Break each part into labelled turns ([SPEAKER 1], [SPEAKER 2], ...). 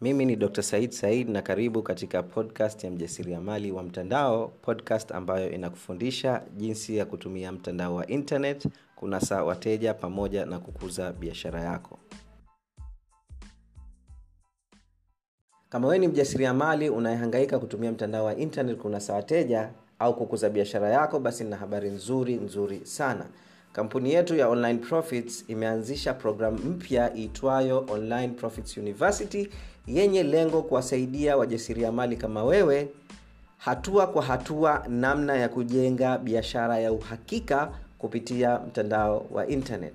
[SPEAKER 1] mimi ni dr said said na karibu katika podcast ya mjasiriamali wa mtandao podcast ambayo inakufundisha jinsi ya kutumia mtandao wa internet kunasa wateja pamoja na kukuza biashara yako. Kama wewe ni mjasiriamali unayehangaika kutumia mtandao wa internet kunasa wateja au kukuza biashara yako basi nina habari nzuri nzuri sana. Kampuni yetu ya online profits imeanzisha programu mpya iitwayo online profits university yenye lengo kuwasaidia wajasiriamali kama wewe hatua kwa hatua namna ya kujenga biashara ya uhakika kupitia mtandao wa internet.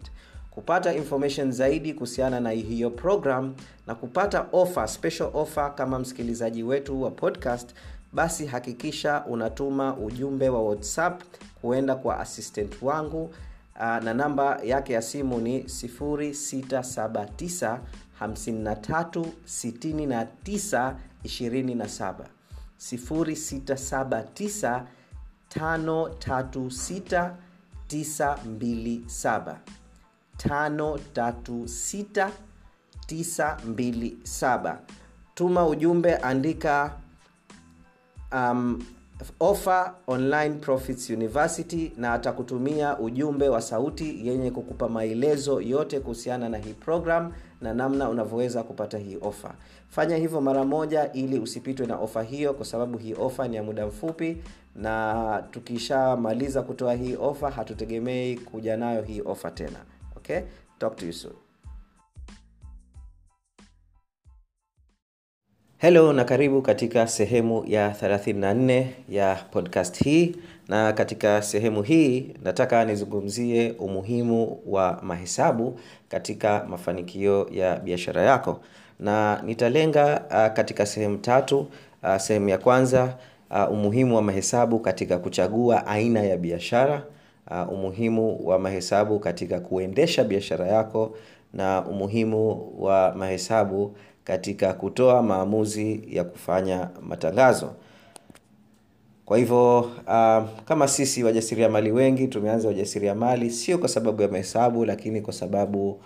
[SPEAKER 1] Kupata information zaidi kuhusiana na hiyo program na kupata offer, special offer kama msikilizaji wetu wa podcast basi hakikisha unatuma ujumbe wa whatsapp kuenda kwa assistant wangu na namba yake ya simu ni 679 53 69 27 0679 536 927 536927 tuma ujumbe andika um, offer online profits university na atakutumia ujumbe wa sauti yenye kukupa maelezo yote kuhusiana na hii program na namna unavyoweza kupata hii ofa. Fanya hivyo mara moja ili usipitwe na ofa hiyo kwa sababu hii ofa ni ya muda mfupi na tukishamaliza kutoa hii ofa hatutegemei kuja nayo hii ofa tena. Okay? Talk to you soon helo na karibu katika sehemu ya 34 ya podcast hii. Na katika sehemu hii nataka nizungumzie umuhimu wa mahesabu katika mafanikio ya biashara yako. Na nitalenga uh, katika sehemu tatu uh, sehemu ya kwanza uh, umuhimu wa mahesabu katika kuchagua aina ya biashara uh, umuhimu wa mahesabu katika kuendesha biashara yako na umuhimu wa mahesabu katika kutoa maamuzi ya kufanya matangazo. Kwa hivyo uh, kama sisi wajasiriamali wengi tumeanza ujasiriamali sio kwa sababu ya mahesabu lakini kwa sababu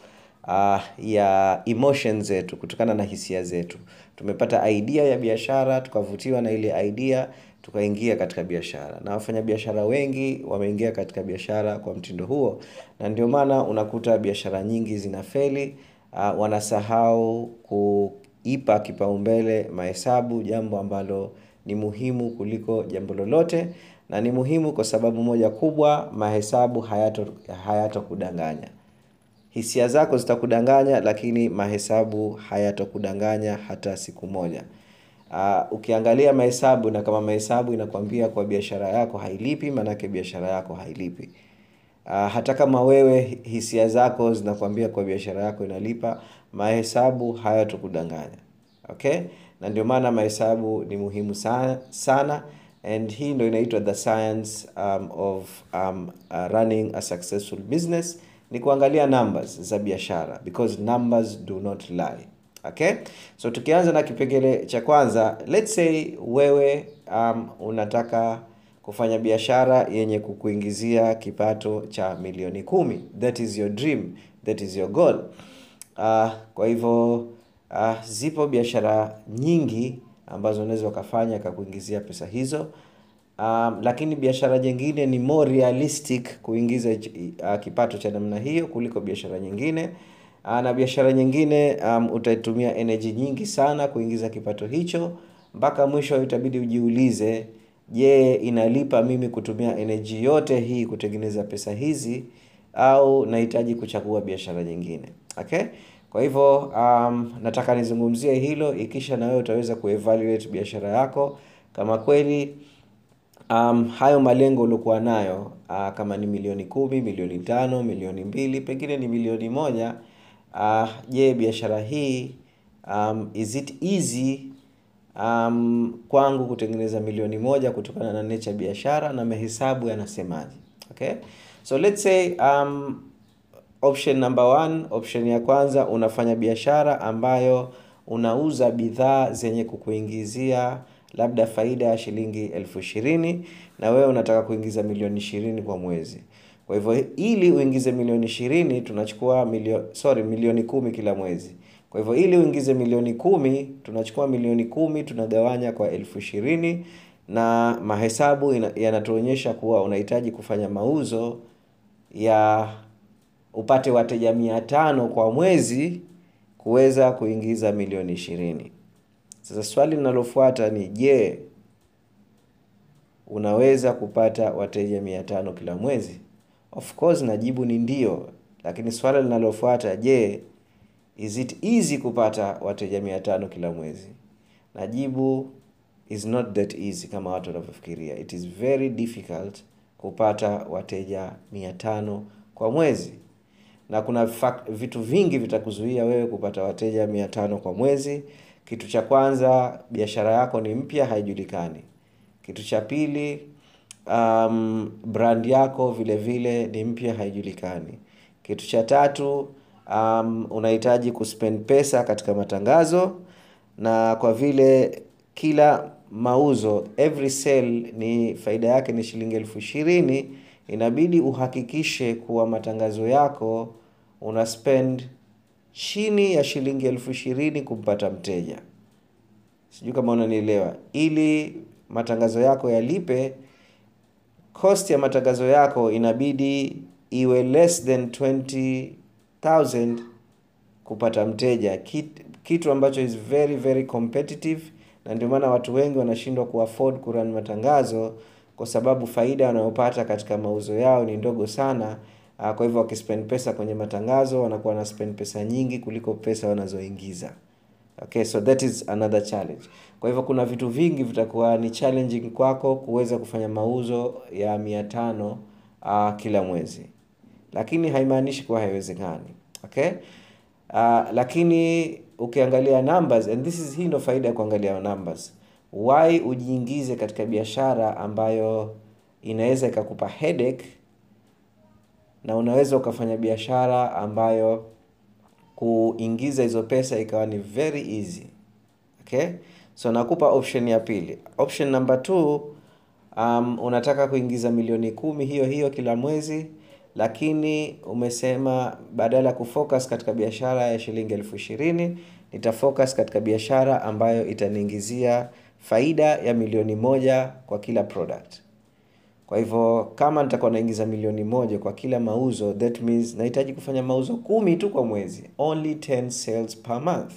[SPEAKER 1] uh, ya emotion zetu kutokana na hisia zetu. Tumepata idea ya biashara tukavutiwa na ile idea tukaingia katika biashara. Na wafanyabiashara wengi wameingia katika biashara kwa mtindo huo na ndio maana unakuta biashara nyingi zinafeli uh, wanasahau kuipa kipaumbele mahesabu jambo ambalo ni muhimu kuliko jambo lolote na ni muhimu kwa sababu moja kubwa mahesabu hayatokudanganya. Hayato hisia zako zitakudanganya lakini mahesabu hayatokudanganya hata siku moja uh, ukiangalia mahesabu na kama mahesabu inakwambia kwa biashara yako hailipi maanake biashara yako hailipi. Uh, hata kama wewe hisia zako zinakwambia kwa biashara yako inalipa mahesabu hayatukudanganya. okay? Na ndio maana mahesabu ni muhimu sana, sana. And hii ndo inaitwa the science um, of um, uh, running a successful business. Ni kuangalia numbers za biashara. Because numbers do not lie okay? So tukianza na kipengele cha kwanza let's say wewe um, unataka kufanya biashara yenye kukuingizia kipato cha milioni kumi. That is your dream. That is your goal. Uh, kwa hivyo uh, zipo biashara nyingi ambazo unaweza ukafanya kakuingizia pesa hizo. Um, lakini biashara nyingine ni more realistic kuingiza uh, kipato cha namna hiyo kuliko biashara nyingine na biashara nyingine um, utaitumia energy nyingi sana kuingiza kipato hicho. Mpaka mwisho itabidi ujiulize je inalipa mimi kutumia energy yote hii kutengeneza pesa hizi au nahitaji kuchagua biashara nyingine. Okay? Kwa hivyo um, nataka nizungumzie hilo. Ikisha na wewe utaweza kuevaluate biashara yako. Kama kweli um, hayo malengo uliokuwa nayo uh, kama ni milioni kumi milioni tano milioni mbili pengine ni milioni moja uh, je biashara hii um, is it easy um, kwangu kutengeneza milioni moja kutokana na nature biashara na mahesabu yanasemaje okay? So let's say um, option number one option ya kwanza unafanya biashara ambayo unauza bidhaa zenye kukuingizia labda faida ya shilingi elfu ishirini na wewe unataka kuingiza milioni ishirini kwa mwezi kwa hivyo ili uingize milioni ishirini tunachukua milio, sorry milioni kumi kila mwezi. Kwa hivyo ili uingize milioni kumi tunachukua milioni kumi tunagawanya kwa elfu ishirini na mahesabu yanatuonyesha kuwa unahitaji kufanya mauzo ya upate wateja mia tano kwa mwezi kuweza kuingiza milioni ishirini. Sasa swali linalofuata ni je unaweza kupata wateja mia tano kila mwezi of course najibu ni ndio lakini swala linalofuata je is it easy kupata wateja mia tano kila mwezi? Najibu is not that easy kama watu wanavyofikiria. It is very difficult kupata wateja mia tano kwa mwezi. Na kuna fact, vitu vingi vitakuzuia wewe kupata wateja mia tano kwa mwezi. Kitu cha kwanza biashara yako ni mpya haijulikani. Kitu cha pili um, brand yako vile vile ni mpya haijulikani. Kitu cha tatu um, unahitaji kuspend pesa katika matangazo na kwa vile kila mauzo every sale ni faida yake ni shilingi elfu ishirini inabidi uhakikishe kuwa matangazo yako una spend chini ya shilingi elfu ishirini kumpata mteja. Sijui kama unanielewa. Ili matangazo yako yalipe cost ya matangazo yako inabidi iwe less than 20000 kupata mteja. Kitu ambacho is very very competitive na ndio maana watu wengi wanashindwa kuafford kurun matangazo kwa sababu faida wanayopata katika mauzo yao ni ndogo sana. Uh, kwa hivyo wakispend pesa kwenye matangazo wanakuwa wanaspend spend pesa nyingi kuliko pesa wanazoingiza okay so that is another challenge. Kwa hivyo kuna vitu vingi vitakuwa ni challenging kwako kuweza kufanya mauzo ya mia tano uh, kila mwezi. Lakini haimaanishi kuwa haiwezekani okay? Uh, lakini ukiangalia numbers and this is hii ndo faida ya kuangalia numbers. Why ujiingize katika biashara ambayo inaweza ikakupa headache na unaweza ukafanya biashara ambayo kuingiza hizo pesa ikawa ni very easy. Okay? So nakupa option ya pili. Option number two um, unataka kuingiza milioni kumi hiyo hiyo kila mwezi lakini umesema badala ya kufocus katika biashara ya shilingi elfu ishirini nitafocus katika biashara ambayo itaniingizia faida ya milioni moja kwa kila product kwa hivyo kama nitakuwa naingiza milioni moja kwa kila mauzo that means nahitaji kufanya mauzo kumi tu kwa mwezi. Only 10 sales per month.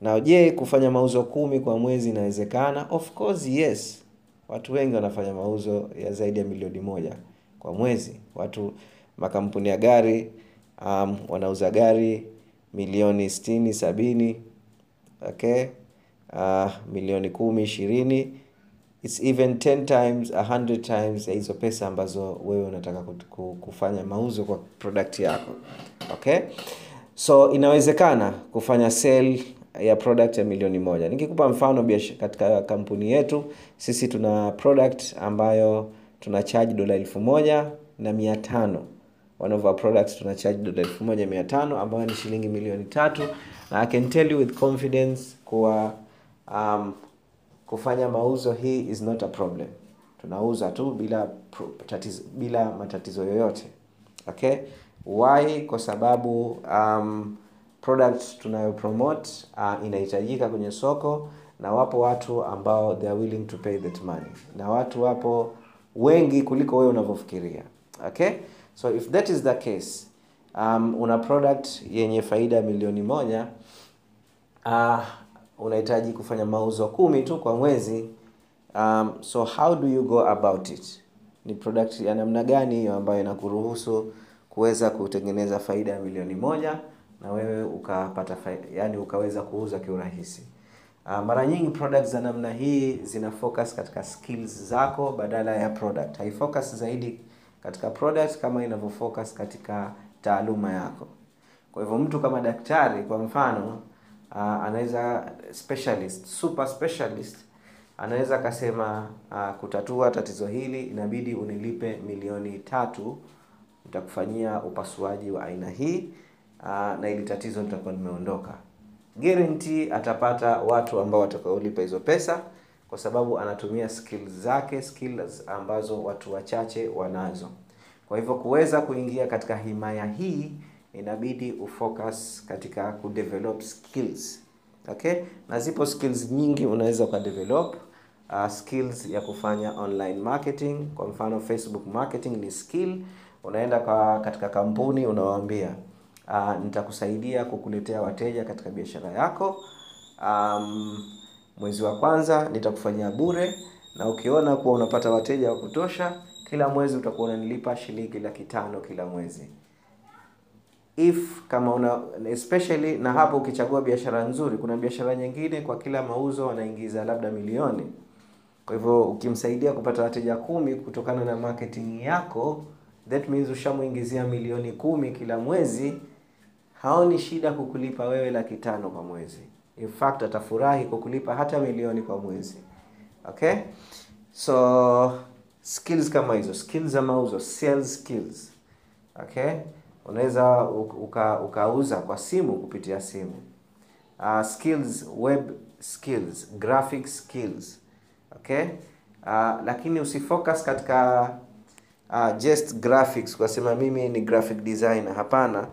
[SPEAKER 1] Na je kufanya mauzo kumi kwa mwezi inawezekana? Of course yes. Watu wengi wanafanya mauzo ya zaidi ya milioni moja kwa mwezi. Watu makampuni ya gari um, wanauza gari milioni s sabini okay? Uh, milioni kumi ishirini it's even 10 times 100 times ya hizo pesa ambazo wewe unataka kufanya mauzo kwa product yako. Okay? So inawezekana kufanya sale ya product ya milioni moja. Nikikupa mfano katika kampuni yetu sisi tuna product ambayo tuna charge dola elfu moja na mia tano. One of our products tuna charge dola elfu moja mia tano ambayo ni shilingi milioni tatu. Na i can tell you with confidence kuwa um, kufanya mauzo hii is not a problem. Tunauza tu bila tatizo, bila matatizo yoyote. Okay? Why? Kwa sababu um, product tunayopromote uh, inahitajika kwenye soko na wapo watu ambao they are willing to pay that money. Na watu wapo wengi kuliko wewe unavyofikiria. Okay? So if that is the case um, una product yenye faida milioni moja uh, unahitaji kufanya mauzo kumi tu kwa mwezi. Um, so how do you go about it? Ni product ya namna gani hiyo ambayo inakuruhusu kuweza kutengeneza faida ya milioni moja na wewe ukapata yani ukaweza kuuza kiurahisi. Uh, mara nyingi products za namna hii zina focus katika skills zako badala ya product. Haifocus zaidi katika product kama inavyofocus katika taaluma yako. Kwa hivyo mtu kama daktari kwa mfano uh, anaweza specialist super specialist anaweza akasema uh, kutatua tatizo hili inabidi unilipe milioni tatu nitakufanyia upasuaji wa aina hii uh, na ili tatizo litakuwa nimeondoka. guarantee atapata watu ambao watakaolipa hizo pesa kwa sababu anatumia skills zake skills ambazo watu wachache wanazo kwa hivyo kuweza kuingia katika himaya hii inabidi ufocus katika kudevelop skills okay? Na zipo skills nyingi unaweza ukadevelop uh, skills ya kufanya online marketing. Kwa mfano facebook marketing ni skill. Unaenda kwa katika kampuni unawaambia uh, nitakusaidia kukuletea wateja katika biashara yako. Um, mwezi wa kwanza nitakufanyia bure na ukiona kuwa unapata wateja wa kutosha kila mwezi utakuwa unanilipa shilingi laki tano kila mwezi if kama una especially na hapo ukichagua biashara nzuri kuna biashara nyingine kwa kila mauzo wanaingiza labda milioni. Kwa hivyo ukimsaidia kupata wateja kumi kutokana na marketing yako that means ushamuingizia milioni kumi kila mwezi haoni shida kukulipa wewe laki tano kwa mwezi. In fact atafurahi kukulipa hata milioni kwa mwezi. Okay? So skills kama hizo skills za mauzo sales skills. Okay unaweza uka, ukauza kwa simu kupitia simu. Uh, skills web skills graphic skills okay? Uh, lakini usifocus katika uh, just graphics ukasema mimi ni graphic designer. Hapana.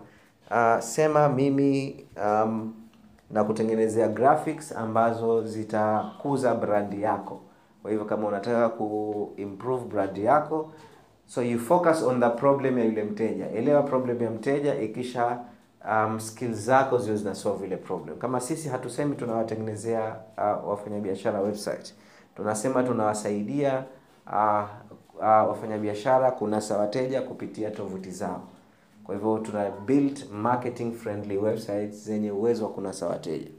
[SPEAKER 1] Uh, sema mimi um, na kutengenezea graphics ambazo zitakuza brandi yako. Kwa hivyo kama unataka kuimprove brandi yako so you focus on the problem ya yule mteja. Elewa problem ya mteja ikisha um, skills zako ziwe zinasolve ile problem. Kama sisi hatusemi tunawatengenezea uh, wafanyabiashara website. Tunasema tunawasaidia uh, uh, wafanyabiashara kunasa wateja kupitia tovuti zao. Kwa hivyo tuna build marketing friendly websites zenye uwezo wa kunasa wateja.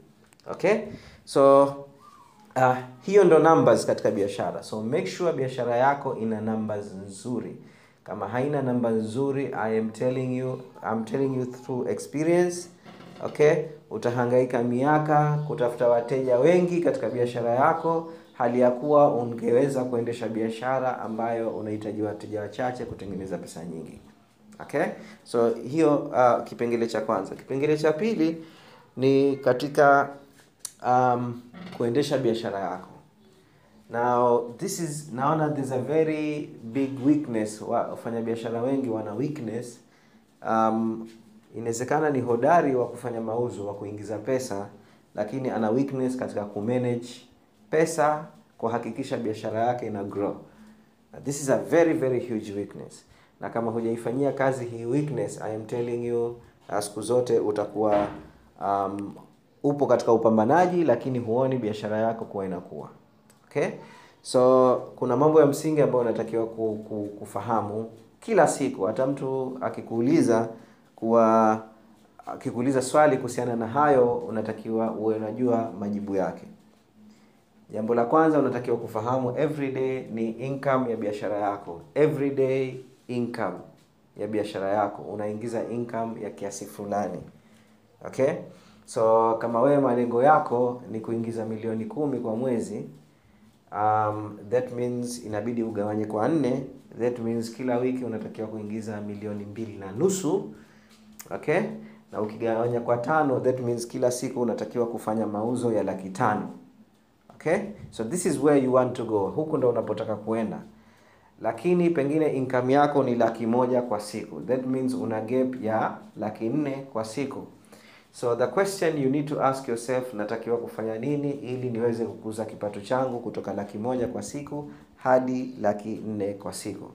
[SPEAKER 1] Okay? So uh, hiyo ndo numbers katika biashara. So make sure biashara yako ina numbers nzuri. Kama haina namba nzuri i am telling you I'm telling you through experience okay? Utahangaika miaka kutafuta wateja wengi katika biashara yako hali ya kuwa ungeweza kuendesha biashara ambayo unahitaji wateja wachache kutengeneza pesa nyingi okay? So hiyo uh, kipengele cha kwanza. Kipengele cha pili ni katika um, kuendesha biashara yako. Now this is naona there's a very big weakness. Wafanyabiashara wengi wana weakness. Um, inawezekana ni hodari wa kufanya mauzo wa kuingiza pesa lakini ana weakness katika kumanage pesa kuhakikisha biashara yake ina grow. Now, this is a very very huge weakness. Na kama hujaifanyia kazi hii weakness I am telling you uh, siku zote utakuwa um, upo katika upambanaji lakini huoni biashara yako kuwa inakuwa okay? So kuna mambo ya msingi ambayo unatakiwa ku, ku, kufahamu kila siku. Hata mtu akikuuliza kuwa akikuuliza swali kuhusiana na hayo unatakiwa uwe unajua majibu yake. Jambo la kwanza unatakiwa kufahamu everyday ni income ya biashara yako. Everyday income ya biashara yako. Unaingiza income ya kiasi fulani. Okay so kama wewe malengo yako ni kuingiza milioni kumi kwa mwezi um, that means inabidi ugawanye kwa nne. That means kila wiki unatakiwa kuingiza milioni mbili na nusu okay? Na ukigawanya kwa tano that means kila siku unatakiwa kufanya mauzo ya laki tano okay? So this is where you want to go. Huku ndo unapotaka kuenda. Lakini pengine income yako ni laki moja kwa siku. That means una gap ya laki nne kwa siku so the question you need to ask yourself natakiwa kufanya nini ili niweze kukuza kipato changu kutoka laki moja kwa siku hadi laki nne kwa siku.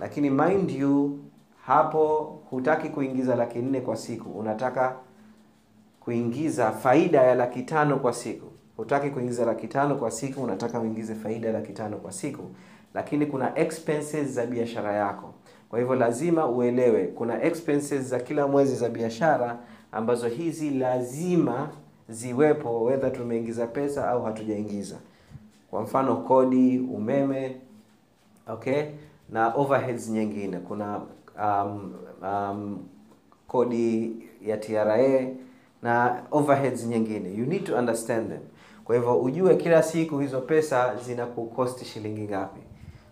[SPEAKER 1] Lakini mind you hapo hutaki kuingiza laki nne kwa siku. Unataka kuingiza faida ya laki tano kwa siku. Hutaki kuingiza laki tano kwa siku unataka uingize faida laki tano kwa siku. Lakini kuna expenses za biashara yako. Kwa hivyo lazima uelewe kuna expenses za kila mwezi za biashara ambazo hizi lazima ziwepo wedha tumeingiza pesa au hatujaingiza. Kwa mfano kodi umeme okay na overheads nyingine. Kuna um, um, kodi ya tra na overheads nyingine. You need to understand them. Kwa hivyo ujue kila siku hizo pesa zina kukosti shilingi ngapi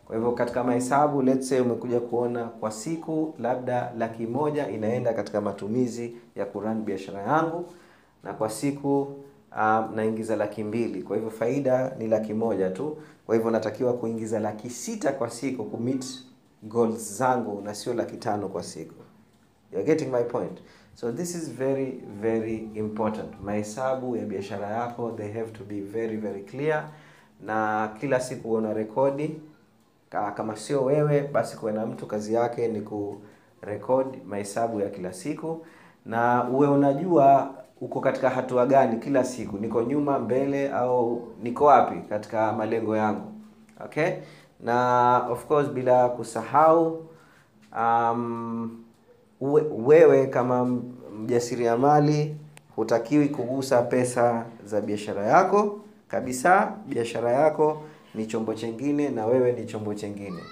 [SPEAKER 1] kwa hivyo katika mahesabu let's say umekuja kuona kwa siku labda laki moja inaenda katika matumizi ya kurun biashara yangu na kwa siku um, naingiza laki mbili. Kwa hivyo faida ni laki moja tu. Kwa hivyo natakiwa kuingiza laki sita kwa siku kumit goals zangu na sio laki tano kwa siku. You're getting my point? So this is very very important. Mahesabu ya biashara yako they have to be very very clear. Na kila siku una rekodi kama sio wewe basi kuwe na mtu kazi yake ni kurekodi mahesabu ya kila siku. Na uwe unajua uko katika hatua gani kila siku. Niko nyuma mbele au niko wapi katika malengo yangu. Okay? Na of course bila kusahau um, uwe, wewe kama mjasiriamali hutakiwi kugusa pesa za biashara yako. Kabisa biashara yako ni chombo chengine na wewe ni chombo chengine.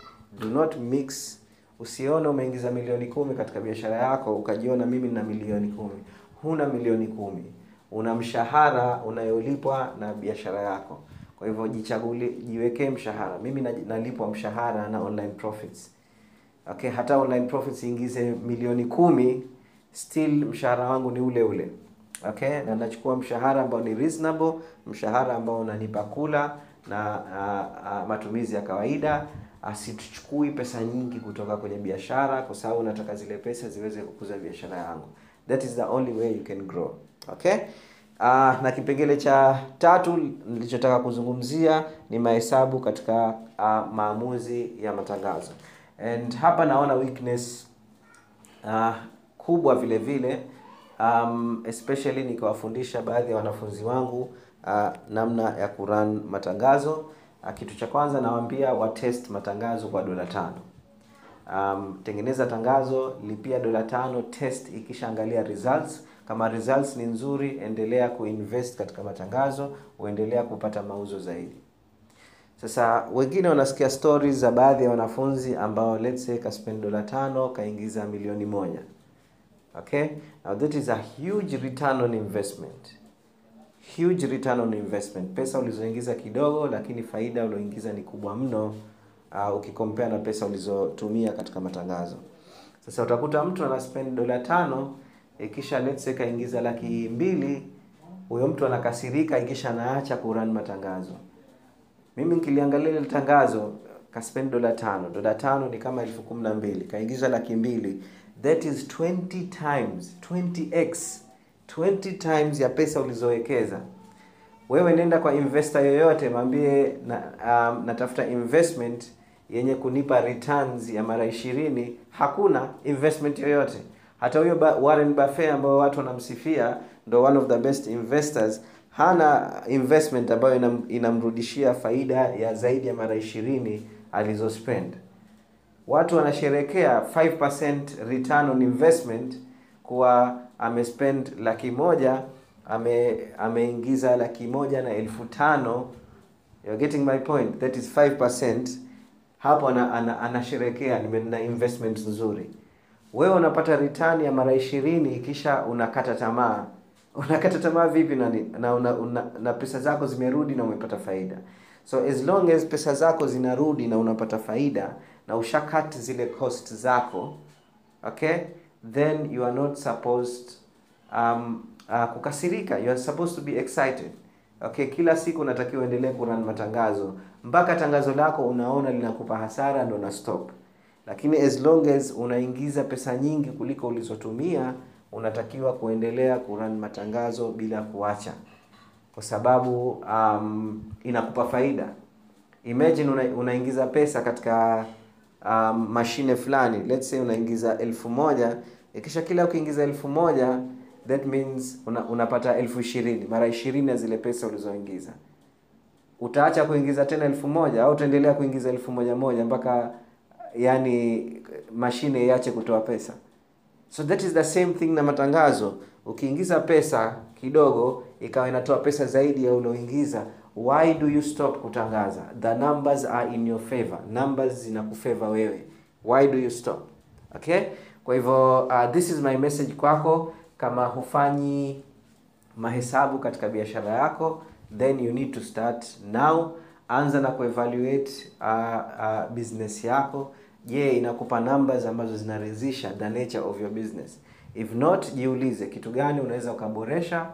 [SPEAKER 1] Do not mix. Usione umeingiza milioni kumi katika biashara yako ukajiona mimi nina milioni kumi. Huna milioni kumi. Una mshahara unayolipwa na biashara yako. Kwa hivyo jichaguli jiwekee mshahara. Mimi nalipwa mshahara na online profits. Okay hata online profits ingize milioni kumi still mshahara wangu ni ule ule. Okay na nachukua mshahara ambao ni reasonable mshahara ambao unanipa kula na a, a, matumizi ya kawaida asituchukui pesa nyingi kutoka kwenye biashara kwa sababu nataka zile pesa ziweze kukuza biashara yangu. That is the only way you can grow okay? Uh, na kipengele cha tatu nilichotaka kuzungumzia ni mahesabu katika uh, maamuzi ya matangazo. And hapa naona weakness uh, kubwa vile vile um, especially nikiwafundisha baadhi ya wanafunzi wangu namna ya kurun matangazo. Uh, kitu cha kwanza nawaambia watest matangazo kwa dola tano. Um, tengeneza tangazo lipia dola tano test ikishaangalia results. Kama results ni nzuri endelea kuinvest katika matangazo uendelea kupata mauzo zaidi. Sasa wengine wanasikia stories za baadhi ya wanafunzi ambao let's say kaspend dola tano kaingiza milioni moja. Okay? Now that is a huge return on investment huge return on investment. Pesa ulizoingiza kidogo lakini faida ulioingiza ni kubwa mno uh, ukikompea na pesa ulizotumia katika matangazo. Sasa utakuta mtu ana spend dola tano ikisha kaingiza laki mbili huyo mtu anakasirika ikisha anaacha kurun matangazo. Mimi nikiliangalia ile tangazo kaspend dola tano. Dola tano ni kama elfu kumi na mbili. Kaingiza laki mbili. That is 20 times 20x 20 times ya pesa ulizowekeza wewe nenda kwa investor yoyote mwambie na, um, natafuta investment yenye kunipa returns ya mara ishirini hakuna investment yoyote. Hata huyo Warren Buffett ambao watu wanamsifia ndo one of the best investors hana investment ambayo inam, inamrudishia faida ya zaidi ya mara ishirini alizospend. Watu wanasherekea 5% return on investment kuwa amespend laki moja ame ameingiza laki moja na elfu tano. You're getting my point. That is 5% hapo ana, ana, anasherekea na investment nzuri. Wewe unapata return ya mara ishirini kisha unakata tamaa. Unakata tamaa vipi na, na, una, una, na pesa zako zimerudi na umepata faida. So as long as pesa zako zinarudi na unapata faida na ushakat zile cost zako okay then you are not supposed um, uh, kukasirika. You are supposed to be excited. Okay kila siku unatakiwa uendelee kurun matangazo. Mpaka tangazo lako unaona linakupa hasara ndo na stop. Lakini as long as unaingiza pesa nyingi kuliko ulizotumia unatakiwa kuendelea kurun matangazo bila kuacha. Kwa sababu um, inakupa faida. Imagine una, unaingiza pesa katika um, mashine fulani. Let's say unaingiza elfu moja. Kisha kila ukiingiza elfu moja that means una, unapata elfu ishirini. Mara ishirini ya zile pesa ulizoingiza. Utaacha kuingiza tena elfu moja au utaendelea kuingiza elfu moja moja mpaka yani mashine iache kutoa pesa. So that is the same thing na matangazo. Ukiingiza pesa kidogo ikawa inatoa pesa zaidi ya ulioingiza why do you stop kutangaza? The numbers are in your favor. Numbers zinakufavor wewe. Why do you stop? Okay? Kwa hivyo uh, this is my message kwako. Kama hufanyi mahesabu katika biashara yako then you need to start now. Anza na kuevaluate uh, uh, business yako. Je inakupa numbers ambazo zinaridhisha the nature of your business. If not jiulize kitu gani unaweza ukaboresha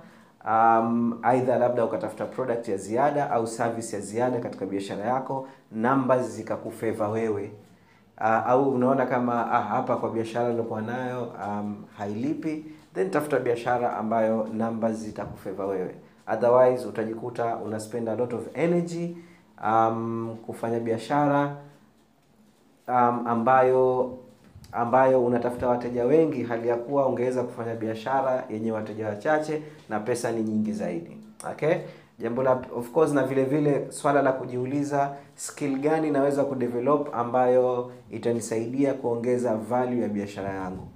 [SPEAKER 1] um, aidha labda ukatafuta product ya ziada au service ya ziada katika biashara yako numbers zikakufeva wewe. Uh, au unaona kama ah, hapa kwa biashara nilikuwa nayo um, hailipi then tafuta biashara ambayo numbers zitakufeva wewe. Otherwise utajikuta una spend a lot of energy um, kufanya biashara um, ambayo ambayo unatafuta wateja wengi hali ya kuwa ungeweza kufanya biashara yenye wateja wachache na pesa ni nyingi zaidi. Okay? Jambo la of course na vile vile swala la kujiuliza skill gani naweza kudevelop ambayo itanisaidia kuongeza value ya biashara yangu?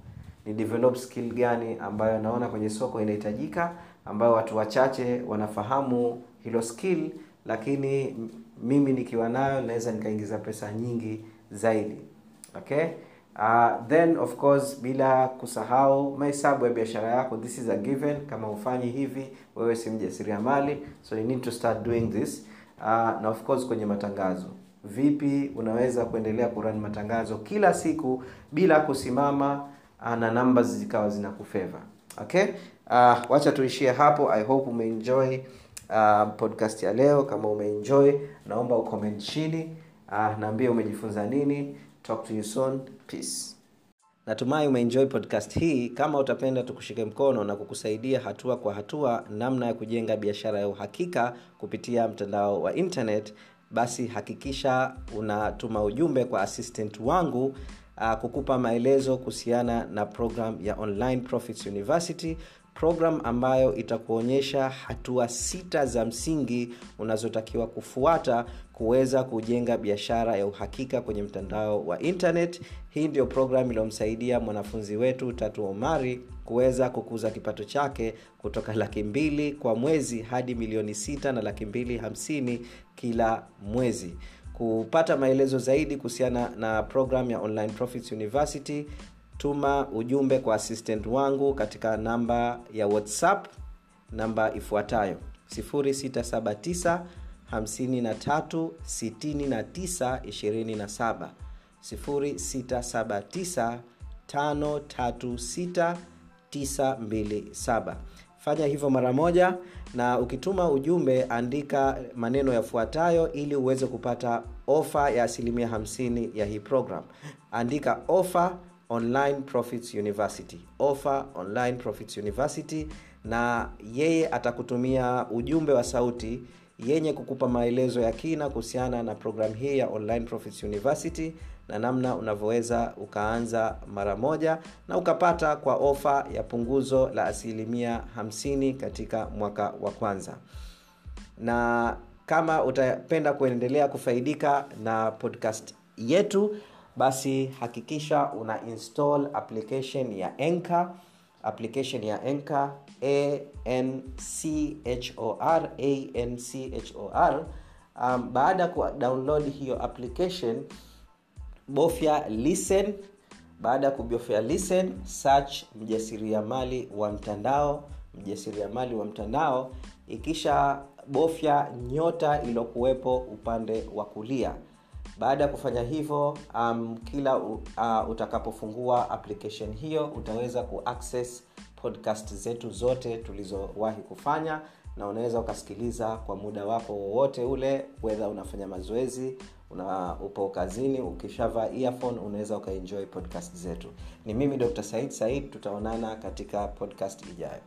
[SPEAKER 1] Ni develop skill gani ambayo naona kwenye soko inahitajika ambayo watu wachache wanafahamu hilo skill lakini mimi nikiwa nayo naweza nikaingiza pesa nyingi zaidi. Okay uh, then of course bila kusahau mahesabu ya biashara yako this is a given. Kama ufanyi hivi wewe si mjasiriamali so you need to start doing this. Uh, na of course kwenye matangazo. Vipi unaweza kuendelea kurun matangazo kila siku bila kusimama uh, na numbers zikawa zinakufeva. Okay? Uh, wacha tuishie hapo. I hope umeenjoy uh, podcast ya leo. Kama umeenjoy naomba ucomment chini. Uh, naambie umejifunza nini. Talk to you soon peace. Natumai umeenjoy podcast hii. Kama utapenda tukushike mkono na kukusaidia hatua kwa hatua namna ya kujenga biashara ya uhakika kupitia mtandao wa internet basi hakikisha unatuma ujumbe kwa assistant wangu uh, kukupa maelezo kuhusiana na program ya online profits university program ambayo itakuonyesha hatua sita za msingi unazotakiwa kufuata kuweza kujenga biashara ya uhakika kwenye mtandao wa internet. Hii ndio program iliyomsaidia mwanafunzi wetu tatu omari kuweza kukuza kipato chake kutoka laki mbili kwa mwezi hadi milioni sita na laki mbili hamsini kila mwezi. Kupata maelezo zaidi kuhusiana na program ya online profits university tuma ujumbe kwa assistant wangu katika namba ya whatsapp namba ifuatayo 679 53 69 27 0679 536 927 fanya hivyo mara moja na ukituma ujumbe andika maneno yafuatayo ili uweze kupata ofa ya asilimia 50 ya hii program. Andika ofa online profits university. Offer online profits university na yeye atakutumia ujumbe wa sauti yenye kukupa maelezo ya kina kuhusiana na programu hii ya online profits university na namna unavyoweza ukaanza mara moja na ukapata kwa ofa ya punguzo la asilimia 50 katika mwaka wa kwanza. Na kama utapenda kuendelea kufaidika na podcast yetu basi hakikisha una install application ya enca application ya anchor anchor um, baada ya kudownload hiyo application bofya listen. Baada ya kubofya listen search mjasiriamali wa mtandao. Mjasiriamali wa mtandao ikisha bofya nyota iliyokuwepo upande wa kulia baada ya kufanya hivyo um, kila uh, utakapofungua application hiyo utaweza kuaccess podcast zetu zote tulizowahi kufanya na unaweza ukasikiliza kwa muda wako wowote ule wedha unafanya mazoezi una upo kazini ukishavaa earphone unaweza ukaenjoy podcast zetu. Ni mimi dr said said tutaonana katika podcast ijayo